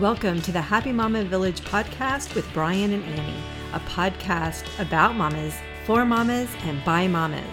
Welcome to the Happy Mama Village podcast with Bryann and Annie, a podcast about mamas, for mamas, and by mamas.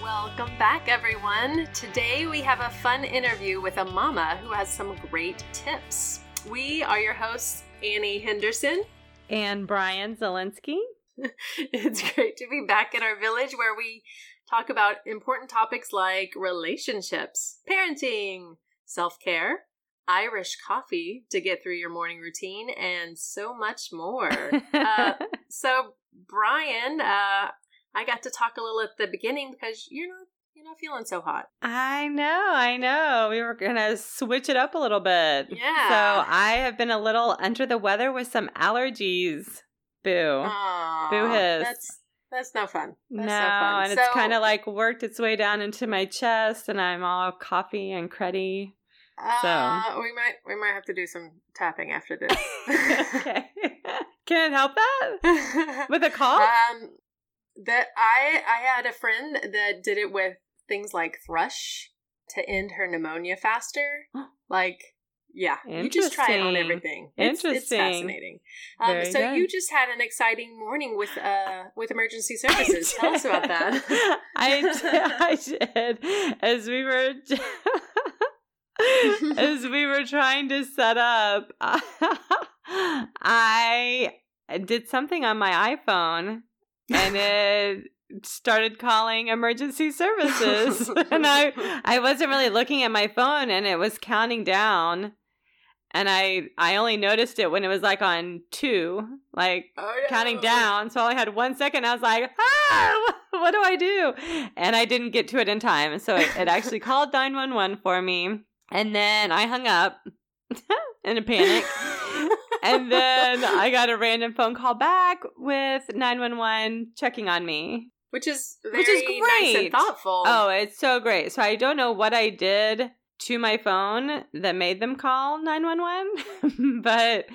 Welcome back, everyone. Today we have a fun interview with a mama who has some great tips. We are your hosts, Annie Henderson. And Bryann Zielinski. it's great to be back in our village where we talk about important topics like relationships, parenting, self care, Irish coffee to get through your morning routine, and so much more. uh, so, Bryann, uh, I got to talk a little at the beginning because you're not you're not feeling so hot. I know, I know. We were gonna switch it up a little bit. Yeah. So I have been a little under the weather with some allergies. Boo. Aww, Boo hiss. That's that's no fun. That's no, fun. and it's kind of like worked its way down into my chest, and I'm all coffee and cruddy. so. uh, we might we might have to do some tapping after this. okay. Can it help that with a cough? Um, that I I had a friend that did it with things like thrush to end her pneumonia faster. like, yeah, you just try it on everything. It's, Interesting. It's fascinating. Um, so good. you just had an exciting morning with uh with emergency services. Tell us about that. I did, I did. As we were as we were trying to set up, I did something on my iPhone and it started calling emergency services. and I I wasn't really looking at my phone and it was counting down. And I I only noticed it when it was like on 2, like Oh, counting down. So I only had one second. I was like, ah, what do I do? And I didn't get to it in time. So it, it actually called 911 for me. And then I hung up in a panic. and then I got a random phone call back with 911 checking on me. Which is Which is nice and thoughtful. Oh, it's so great. So I don't know what I did to my phone that made them call 911. but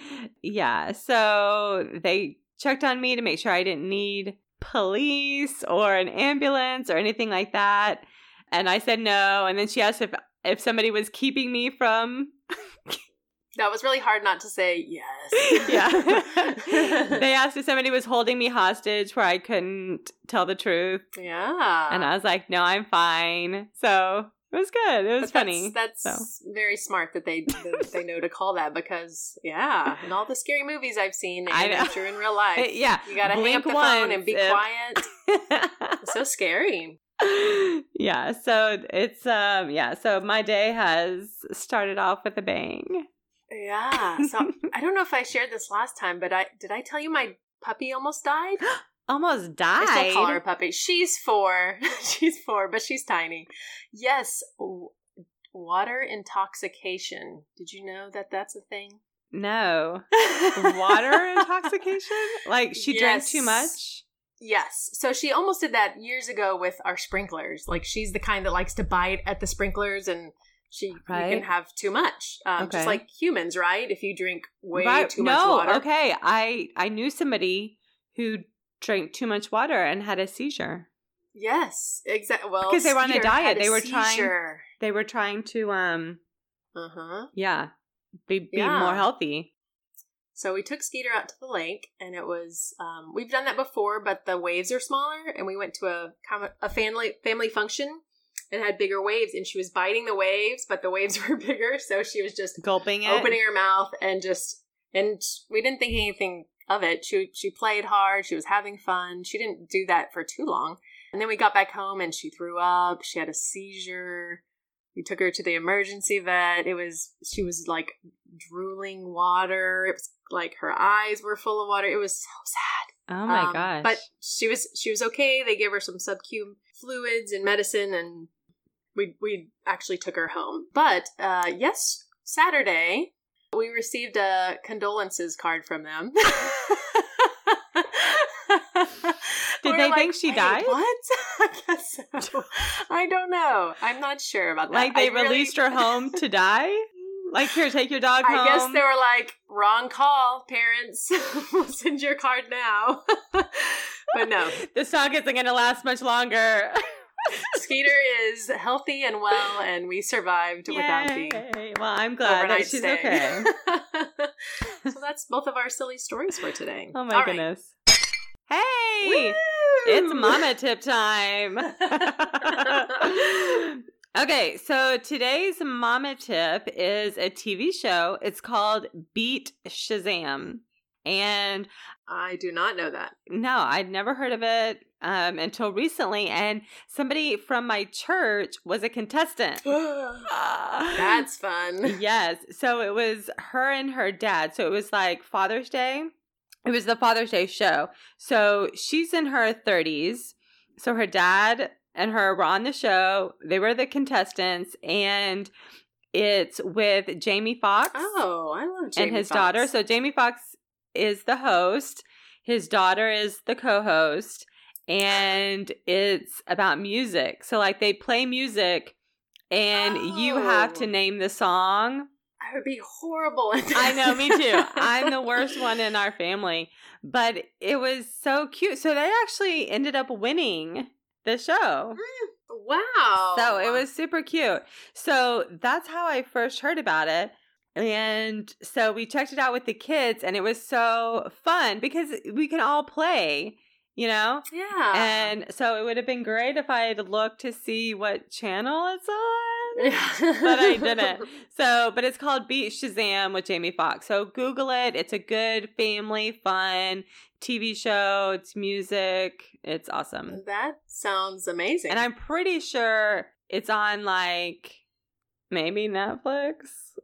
yeah, so they checked on me to make sure I didn't need police or an ambulance or anything like that. And I said no. And then she asked if if somebody was keeping me from that was really hard not to say yes. yeah. they asked if somebody was holding me hostage where I couldn't tell the truth. yeah. And I was like, no, I'm fine. So it was good. It was But funny. That's, so. very smart that they that they know to call that because yeah, in all the scary movies I've seen, I and know. I'm sure in real life, yeah. you gotta hang up Blink the phone and be if- quiet. It's so scary. yeah. So it's um yeah. So my day has started off with a bang. Yeah. So I don't know if I shared this last time, but I did I tell you my puppy almost died? Almost died. I still call her a puppy. She's four. she's four, but she's tiny. Yes. Water intoxication. Did you know that that's a thing? No. Water intoxication? Like she drank too much? Yes. So she almost did that years ago with our sprinklers. Like she's the kind that likes to bite at the sprinklers and she you Right. can have too much. Um, Okay. Just like humans, right? If you drink way Right. too no, much water. okay. I I knew somebody who drank too much water and had a seizure. Yes. Exactly. Well, Because they were on a diet. They were trying- They were trying to um Uh huh. yeah, be be Yeah. more healthy. So we took Skeeter out to the lake, and it was um, we've done that before, but the waves are smaller. And we went to a a family family function. and had bigger waves, and she was biting the waves, but the waves were bigger, so she was just Gulping it. opening her mouth and just and we didn't think anything of it. She she played hard. She was having fun. She didn't do that for too long. And then we got back home and she threw up. She had a seizure. We took her to the emergency vet. It was she was like drooling water. It was like her eyes were full of water. It was so sad. Oh my Um, gosh. But she was she was okay. They gave her some sub-Q fluids and medicine, and we we actually took her home. But uh, yes, Saturday we received a condolences card from them. Did they like, think she died?" What? I guess so. I don't know. I'm not sure about that. like they I really- released her home to die? Like here, take your dog home. I guess they were like, wrong call, parents. we'll send your card now. but no. this dog isn't going to last much longer. Skeeter is healthy and well, and we survived Yay. without the Well, I'm glad that she's stay. okay. so that's both of our silly stories for today. Oh my All right. goodness. Hey, Woo! it's mama tip time. okay, so today's mama tip is a TV show. It's called Beat Shazam. And I do not know that. no, I'd never heard of it um, until recently. And somebody from my church was a contestant. That's fun. yes. So it was her and her dad. So it was like Father's Day. It was the Father's Day show. So she's in her 30s. So her dad and her were on the show. They were the contestants. And it's with Jamie Foxx Oh, I love Jamie and his Foxx. daughter. So Jamie Foxx is the host. His daughter is the co-host, and it's about music. So like they play music, and you have to Oh. name the song. I would be horrible. I know, me too. I'm the worst one in our family, but it was so cute. So they actually ended up winning the show. Mm, wow. So it was super cute. So that's how I first heard about it. And so we checked it out with the kids, and it was so fun because we can all play, you know? Yeah. And so it would have been great if I had looked to see what channel it's on. But I didn't. So, but it's called Beat Shazam with Jamie Foxx. So Google it. It's a good family fun TV show. It's music. It's awesome. That sounds amazing. And I'm pretty sure it's on like maybe Netflix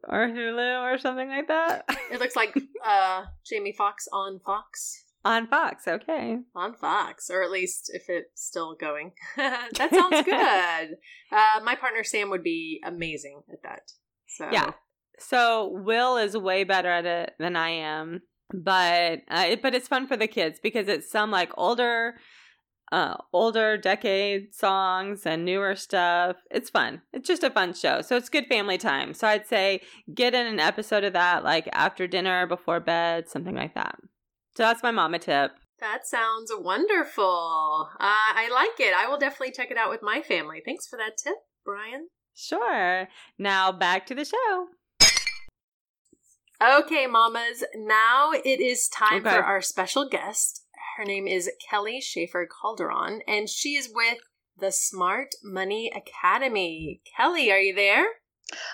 or Hulu or something like that. it looks like uh Jamie Foxx on Fox. On Fox, okay. On Fox, or at least if it's still going. that sounds good. Uh, my partner Sam would be amazing at that. So Yeah. So Will is way better at it than I am, but uh, it, but it's fun for the kids because it's some like older uh older decade songs and newer stuff. It's fun. It's just a fun show. So it's good family time. So I'd say get in an episode of that like after dinner, before bed, something like that. So that's my mama tip. That sounds wonderful. Uh, I like it. I will definitely check it out with my family. Thanks for that tip, Bryann. Sure. Now back to the show. Okay, mamas. Now it is time Okay. for our special guest. Her name is Keli Schaefer Calderon, and she is with the Smart Money Academy. Keli, are you there?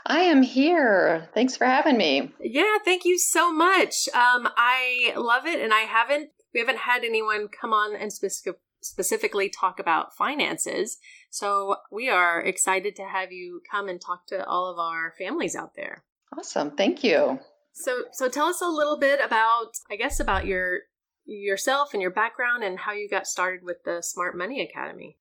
I am here. Thanks for having me. Yeah, thank you so much. Um, I love it, and I haven't we haven't had anyone come on and specific, specifically talk about finances. So we are excited to have you come and talk to all of our families out there. Awesome. Thank you. So so tell us a little bit about I guess about your yourself and your background and how you got started with the Smart Money Academy.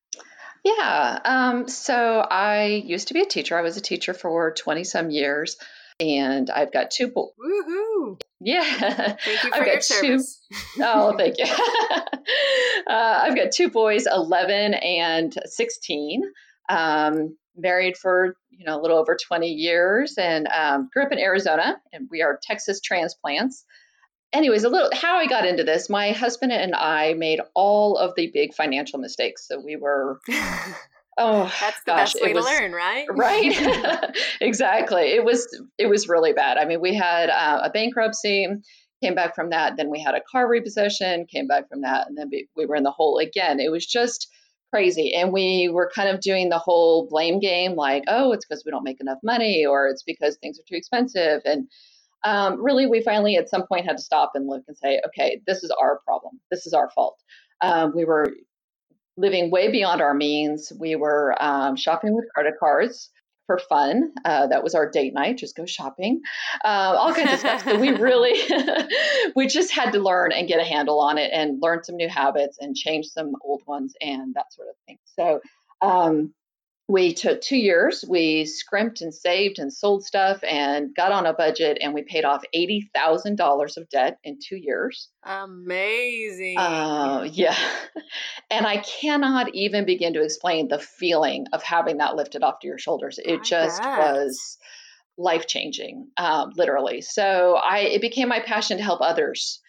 Yeah. Um, so I used to be a teacher. I was a teacher for 20 some years, and I've got two boys. Woohoo! Yeah. Thank you I've for your service. oh, thank you. uh, I've got two boys, 11 and 16. Um, married for you know a little over 20 years, and um, grew up in Arizona, and we are Texas transplants. Anyways, a little how I got into this. My husband and I made all of the big financial mistakes. So we were oh That's the gosh, best way it to was- learn, right? right exactly it was it was really bad i mean we had uh, a bankruptcy came back from that then we had a car repossession came back from that and then we, we were in the hole again it was just crazy and we were kind of doing the whole blame game like oh it's because we don't make enough money or it's because things are too expensive and um, really we finally at some point had to stop and look and say okay this is our problem this is our fault um, we were living way beyond our means. We were um, shopping with credit cards for fun. Uh, that was our date night, just go shopping, uh, all kinds of stuff. So we really, we just had to learn and get a handle on it and learn some new habits and change some old ones and that sort of thing. So um, we took two years. We scrimped and saved and sold stuff and got on a budget and we paid off $80,000 of debt in two years. Amazing. Uh, yeah. And I cannot even begin to explain the feeling of having that lifted off to your shoulders. It I just bet. was life changing, um, literally. So I, it became my passion to help others,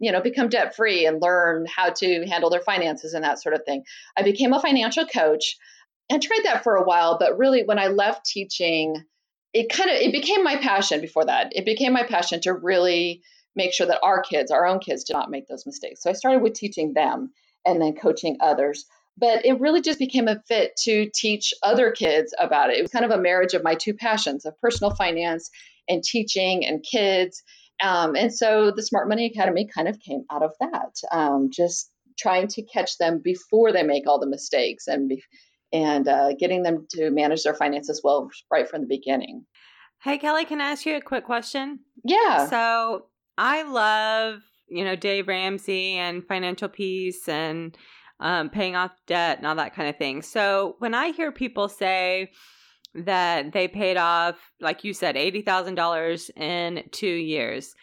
you know, become debt free and learn how to handle their finances and that sort of thing. I became a financial coach. I tried that for a while, but really when I left teaching, it kind of it became my passion before that. It became my passion to really make sure that our kids, our own kids, did not make those mistakes. So I started with teaching them and then coaching others. But it really just became a fit to teach other kids about it. It was kind of a marriage of my two passions of personal finance and teaching and kids. Um, and so the Smart Money Academy kind of came out of that, um, just trying to catch them before they make all the mistakes and be, and uh, getting them to manage their finances well right from the beginning. Hey, Keli, can I ask you a quick question? Yeah. So I love, you know, Dave Ramsey and financial peace and um, paying off debt and all that kind of thing. So when I hear people say that they paid off, like you said, $80,000 in two years,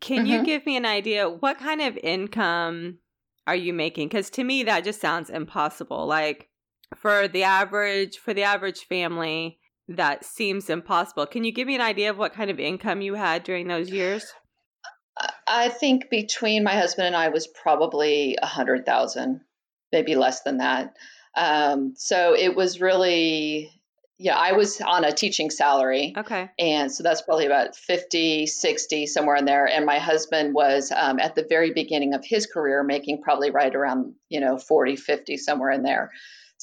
can mm-hmm. you give me an idea what kind of income are you making? Because to me, that just sounds impossible. Like, for the average for the average family that seems impossible. Can you give me an idea of what kind of income you had during those years? I think between my husband and i was probably a hundred thousand maybe less than that. Um, so it was really yeah i was on a teaching salary. Okay. And so that's probably about 50 60 somewhere in there. And my husband was um, at the very beginning of his career making probably right around you know 40 50 somewhere in there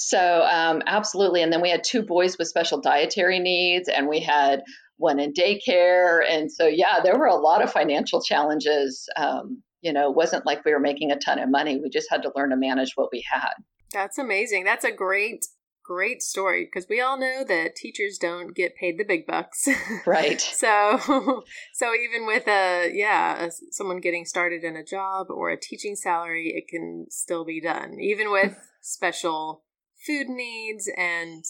so, um, absolutely. And then we had two boys with special dietary needs, and we had one in daycare. And so, yeah, there were a lot of financial challenges. Um, you know, it wasn't like we were making a ton of money. We just had to learn to manage what we had. That's amazing. That's a great, great story because we all know that teachers don't get paid the big bucks. Right. so, so even with a, yeah, a, someone getting started in a job or a teaching salary, it can still be done, even with special food needs and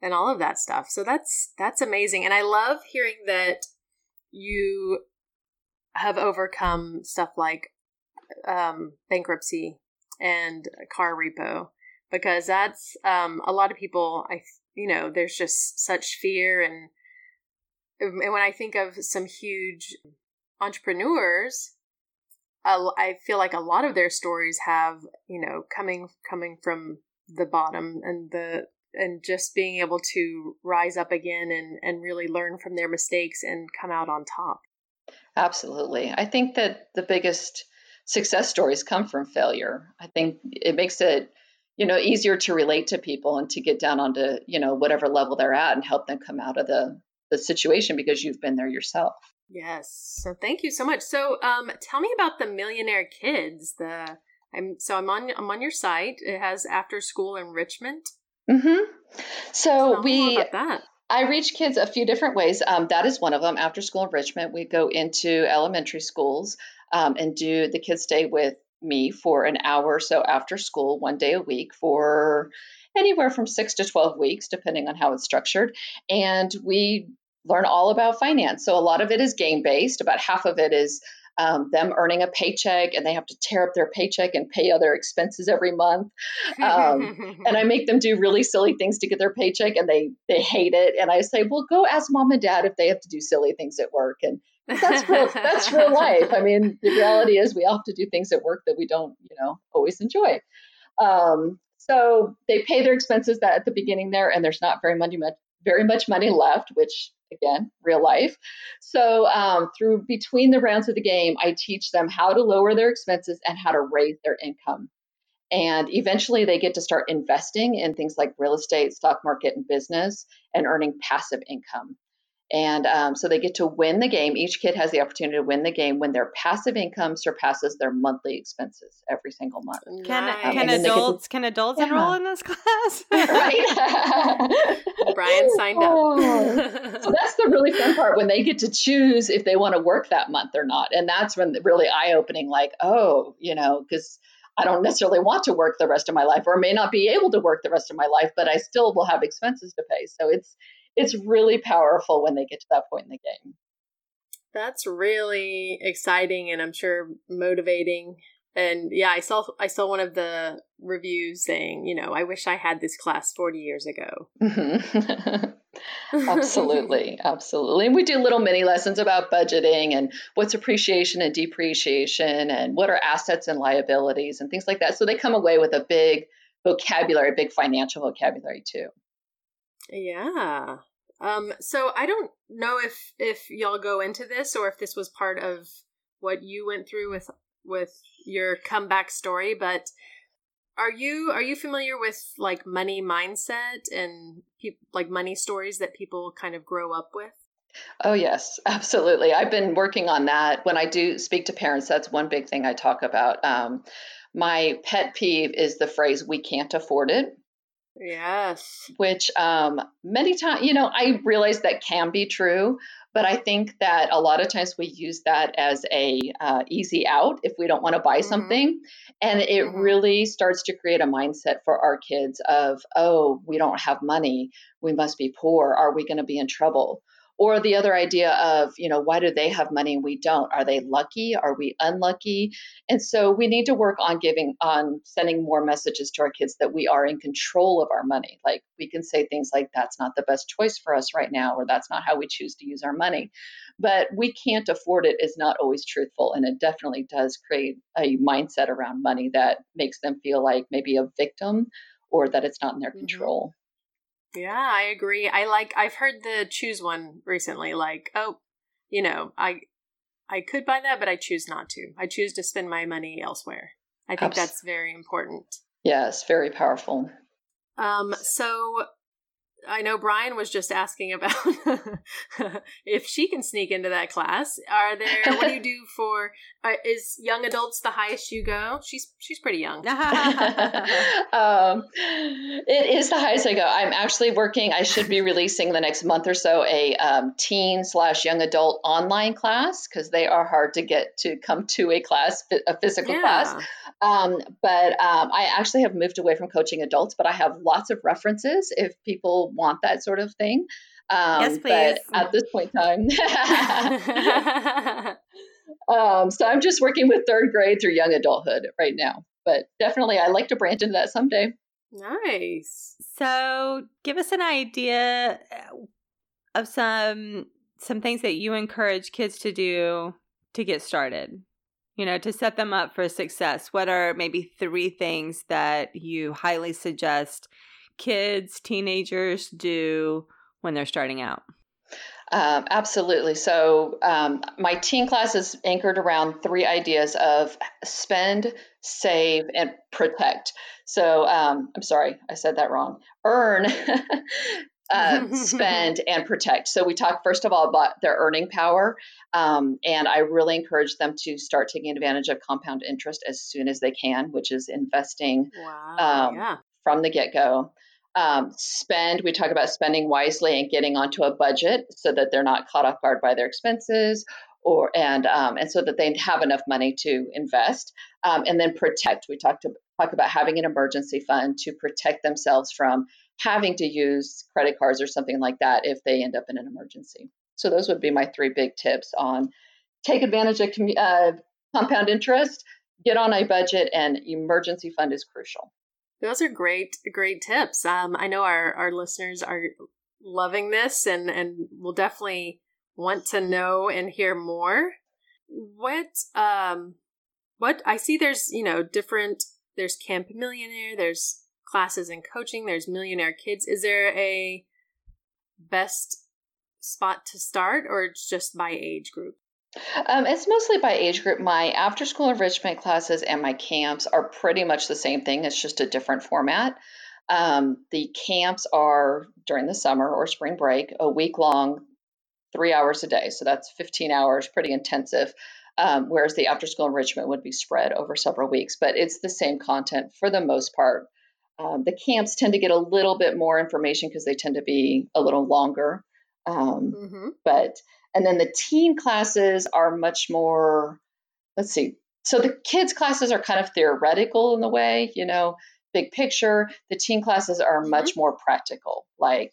and all of that stuff. So that's that's amazing. And I love hearing that you have overcome stuff like um, bankruptcy and car repo because that's um, a lot of people I you know there's just such fear and and when I think of some huge entrepreneurs I feel like a lot of their stories have you know coming coming from the bottom and the and just being able to rise up again and and really learn from their mistakes and come out on top. Absolutely. I think that the biggest success stories come from failure. I think it makes it you know easier to relate to people and to get down onto you know whatever level they're at and help them come out of the the situation because you've been there yourself. Yes. So thank you so much. So um tell me about the millionaire kids the I'm so I'm on I'm on your site. It has after school enrichment. Mm-hmm. So we I reach kids a few different ways. Um, that is one of them. After school enrichment, we go into elementary schools um, and do the kids stay with me for an hour or so after school, one day a week for anywhere from six to 12 weeks, depending on how it's structured. And we learn all about finance. So a lot of it is game based, about half of it is um, them earning a paycheck and they have to tear up their paycheck and pay other expenses every month. Um, and I make them do really silly things to get their paycheck and they they hate it. And I say, well, go ask mom and dad if they have to do silly things at work. And that's real, that's real life. I mean, the reality is we all have to do things at work that we don't, you know, always enjoy. Um, so they pay their expenses that at the beginning there, and there's not very much very much money left, which again, real life. So, um, through between the rounds of the game, I teach them how to lower their expenses and how to raise their income. And eventually, they get to start investing in things like real estate, stock market, and business and earning passive income. And um, so they get to win the game. Each kid has the opportunity to win the game when their passive income surpasses their monthly expenses every single month. Can um, can adults can adults yeah. enroll in this class? right. Bryann signed up. Oh. so that's the really fun part when they get to choose if they want to work that month or not, and that's when really eye opening. Like, oh, you know, because. I don't necessarily want to work the rest of my life or may not be able to work the rest of my life, but I still will have expenses to pay. So it's it's really powerful when they get to that point in the game. That's really exciting and I'm sure motivating. And yeah, I saw I saw one of the reviews saying, you know, I wish I had this class 40 years ago. Mm-hmm. absolutely, absolutely. And we do little mini lessons about budgeting and what's appreciation and depreciation and what are assets and liabilities and things like that. So they come away with a big vocabulary, big financial vocabulary too. Yeah. Um, so I don't know if if y'all go into this or if this was part of what you went through with with your comeback story, but are you are you familiar with like money mindset and pe- like money stories that people kind of grow up with? Oh, yes, absolutely. I've been working on that. When I do speak to parents, that's one big thing I talk about. Um, my pet peeve is the phrase, we can't afford it. Yes. Which um, many times, you know, I realize that can be true, but I think that a lot of times we use that as a uh, easy out if we don't want to buy mm-hmm. something, and it mm-hmm. really starts to create a mindset for our kids of, oh, we don't have money, we must be poor, are we going to be in trouble? Or the other idea of you know why do they have money and we don't? Are they lucky? Are we unlucky? And so we need to work on giving on sending more messages to our kids that we are in control of our money. Like we can say things like that's not the best choice for us right now or that's not how we choose to use our money. But we can't afford it is not always truthful and it definitely does create a mindset around money that makes them feel like maybe a victim or that it's not in their mm-hmm. control yeah, I agree. I like I've heard the choose one recently like, oh, you know, I I could buy that but I choose not to. I choose to spend my money elsewhere. I think that's very important. Yes, very powerful. Um so I know Bryann was just asking about if she can sneak into that class. Are there? What do you do for? Uh, is young adults the highest you go? She's she's pretty young. um, it is the highest I go. I'm actually working. I should be releasing the next month or so a um, teen slash young adult online class because they are hard to get to come to a class, a physical yeah. class. Um, but um, I actually have moved away from coaching adults, but I have lots of references if people want that sort of thing. Um, yes, please. But at this point in time, um, so I'm just working with third grade through young adulthood right now. But definitely, I like to branch into that someday. Nice. So, give us an idea uh, of some some things that you encourage kids to do to get started you know, to set them up for success? What are maybe three things that you highly suggest kids, teenagers do when they're starting out? Um, absolutely. So, um, my teen class is anchored around three ideas of spend, save, and protect. So, um, I'm sorry, I said that wrong. Earn, uh, spend and protect. So we talk first of all about their earning power, um, and I really encourage them to start taking advantage of compound interest as soon as they can, which is investing wow, um, yeah. from the get go. Um, spend, we talk about spending wisely and getting onto a budget so that they're not caught off guard by their expenses or and um, and so that they have enough money to invest um, and then protect we talked to, talk about having an emergency fund to protect themselves from having to use credit cards or something like that if they end up in an emergency. So those would be my three big tips on take advantage of uh, compound interest, get on a budget, and emergency fund is crucial. Those are great, great tips. Um, I know our, our listeners are loving this and, and will definitely want to know and hear more. What um what I see there's, you know, different there's Camp Millionaire, there's classes and coaching. There's Millionaire Kids. Is there a best spot to start, or it's just by age group? Um, it's mostly by age group. My after school enrichment classes and my camps are pretty much the same thing. It's just a different format. Um, the camps are during the summer or spring break, a week long, three hours a day. So that's 15 hours, pretty intensive. Um, whereas the after school enrichment would be spread over several weeks, but it's the same content for the most part. Um, the camps tend to get a little bit more information because they tend to be a little longer. Um, mm-hmm. But and then the teen classes are much more. Let's see. So the kids classes are kind of theoretical in the way, you know, big picture. The teen classes are mm-hmm. much more practical, like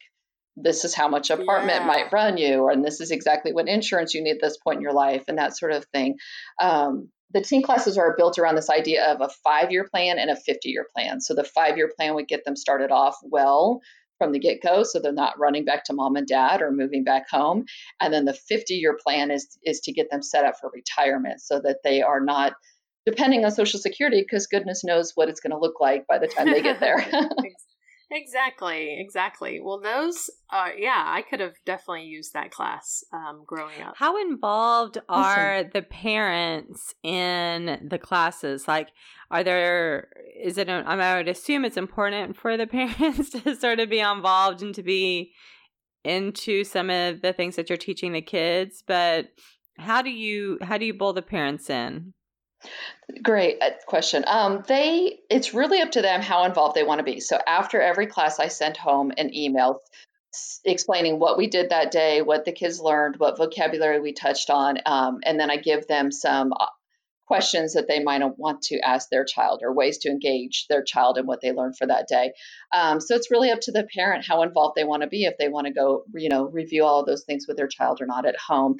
this is how much apartment yeah. might run you, and this is exactly what insurance you need at this point in your life, and that sort of thing. Um, the teen classes are built around this idea of a five year plan and a 50 year plan. So the five year plan would get them started off well from the get go, so they're not running back to mom and dad or moving back home. And then the 50 year plan is is to get them set up for retirement, so that they are not depending on Social Security, because goodness knows what it's going to look like by the time they get there. exactly, exactly. Well, those, uh, yeah, I could have definitely used that class um, growing up. How involved are the parents in the classes? Like, are there, is it, I would assume it's important for the parents to sort of be involved and to be into some of the things that you're teaching the kids, but how do you, how do you bowl the parents in? Great uh, question. Um, they it's really up to them how involved they want to be. So after every class, I send home an email explaining what we did that day, what the kids learned, what vocabulary we touched on, um, and then I give them some uh, questions that they might want to ask their child or ways to engage their child in what they learned for that day. Um, so it's really up to the parent how involved they want to be if they want to go, you know, review all those things with their child or not at home.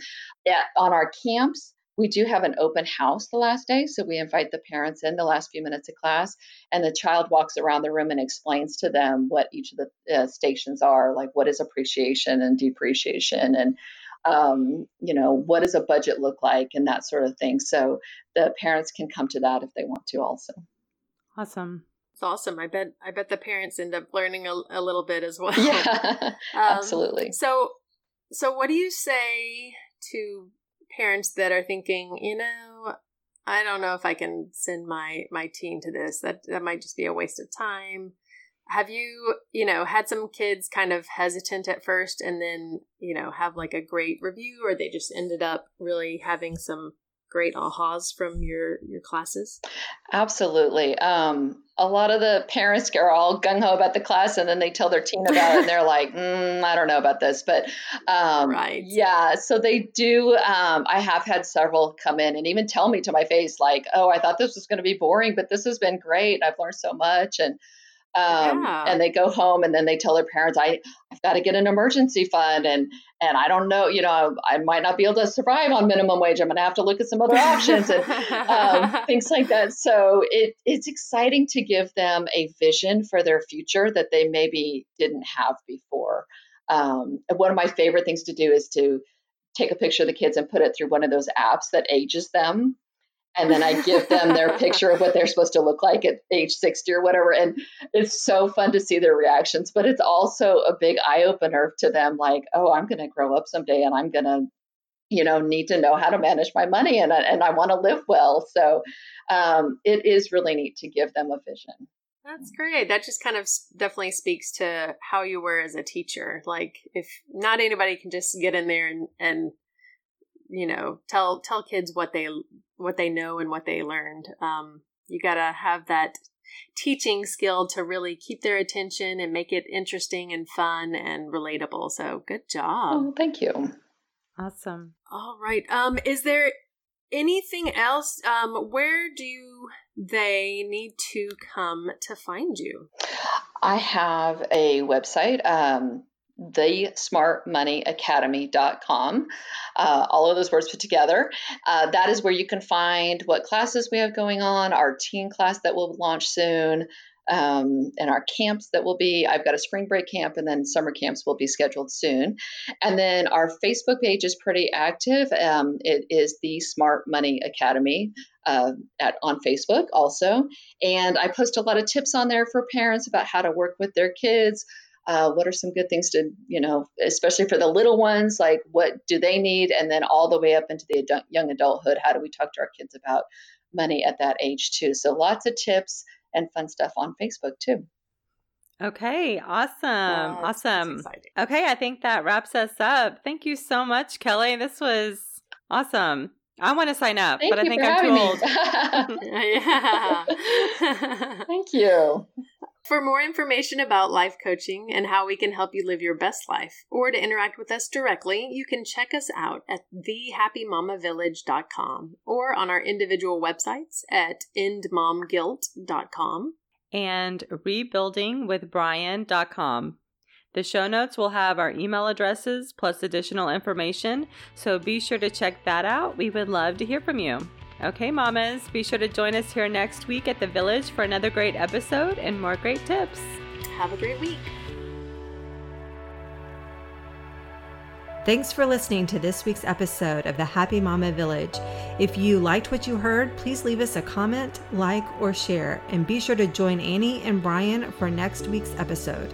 At, on our camps, we do have an open house the last day, so we invite the parents in the last few minutes of class, and the child walks around the room and explains to them what each of the uh, stations are, like what is appreciation and depreciation, and um, you know what does a budget look like, and that sort of thing. So the parents can come to that if they want to, also. Awesome. It's awesome. I bet. I bet the parents end up learning a, a little bit as well. Yeah, um, absolutely. So, so what do you say to parents that are thinking, you know, I don't know if I can send my my teen to this. That that might just be a waste of time. Have you, you know, had some kids kind of hesitant at first and then, you know, have like a great review or they just ended up really having some great ahas from your your classes? Absolutely. Um, a lot of the parents are all gung ho about the class, and then they tell their teen about it, and they're like, mm, "I don't know about this," but um, right, yeah. So they do. Um, I have had several come in and even tell me to my face, like, "Oh, I thought this was going to be boring, but this has been great. I've learned so much." And um, yeah. and they go home and then they tell their parents i i've got to get an emergency fund and and i don't know you know i might not be able to survive on minimum wage i'm going to have to look at some other options and um, things like that. So it it's exciting to give them a vision for their future that they maybe didn't have before. Um, one of my favorite things to do is to take a picture of the kids and put it through one of those apps that ages them and then I give them their picture of what they're supposed to look like at age 60 or whatever. And it's so fun to see their reactions, but it's also a big eye opener to them like, oh, I'm going to grow up someday and I'm going to, you know, need to know how to manage my money and, and I want to live well. So um, it is really neat to give them a vision. That's great. That just kind of definitely speaks to how you were as a teacher. Like, if not anybody can just get in there and, and you know tell tell kids what they what they know and what they learned. Um, you gotta have that teaching skill to really keep their attention and make it interesting and fun and relatable. So good job. Oh thank you. Awesome. All right. Um is there anything else? Um where do they need to come to find you? I have a website um thesmartmoneyacademy.com. Uh, all of those words put together. Uh, that is where you can find what classes we have going on, our teen class that will launch soon, um, and our camps that will be. I've got a spring break camp, and then summer camps will be scheduled soon. And then our Facebook page is pretty active. Um, it is the Smart Money Academy. Uh, at on Facebook also, and I post a lot of tips on there for parents about how to work with their kids, uh, what are some good things to you know especially for the little ones like what do they need and then all the way up into the adult, young adulthood how do we talk to our kids about money at that age too so lots of tips and fun stuff on facebook too Okay, awesome. awesome. Okay, I think that wraps us up. Thank you so much, Keli. This was awesome. I want to sign up, Thank but I think I'm too old. yeah. Thank you. For more information about life coaching and how we can help you live your best life, or to interact with us directly, you can check us out at thehappymamavillage.com or on our individual websites at endmomguilt.com and rebuildingwithbryann.com. The show notes will have our email addresses plus additional information, so be sure to check that out. We would love to hear from you. Okay, mamas, be sure to join us here next week at the Village for another great episode and more great tips. Have a great week. Thanks for listening to this week's episode of the Happy Mama Village. If you liked what you heard, please leave us a comment, like, or share, and be sure to join Annie and Bryann for next week's episode.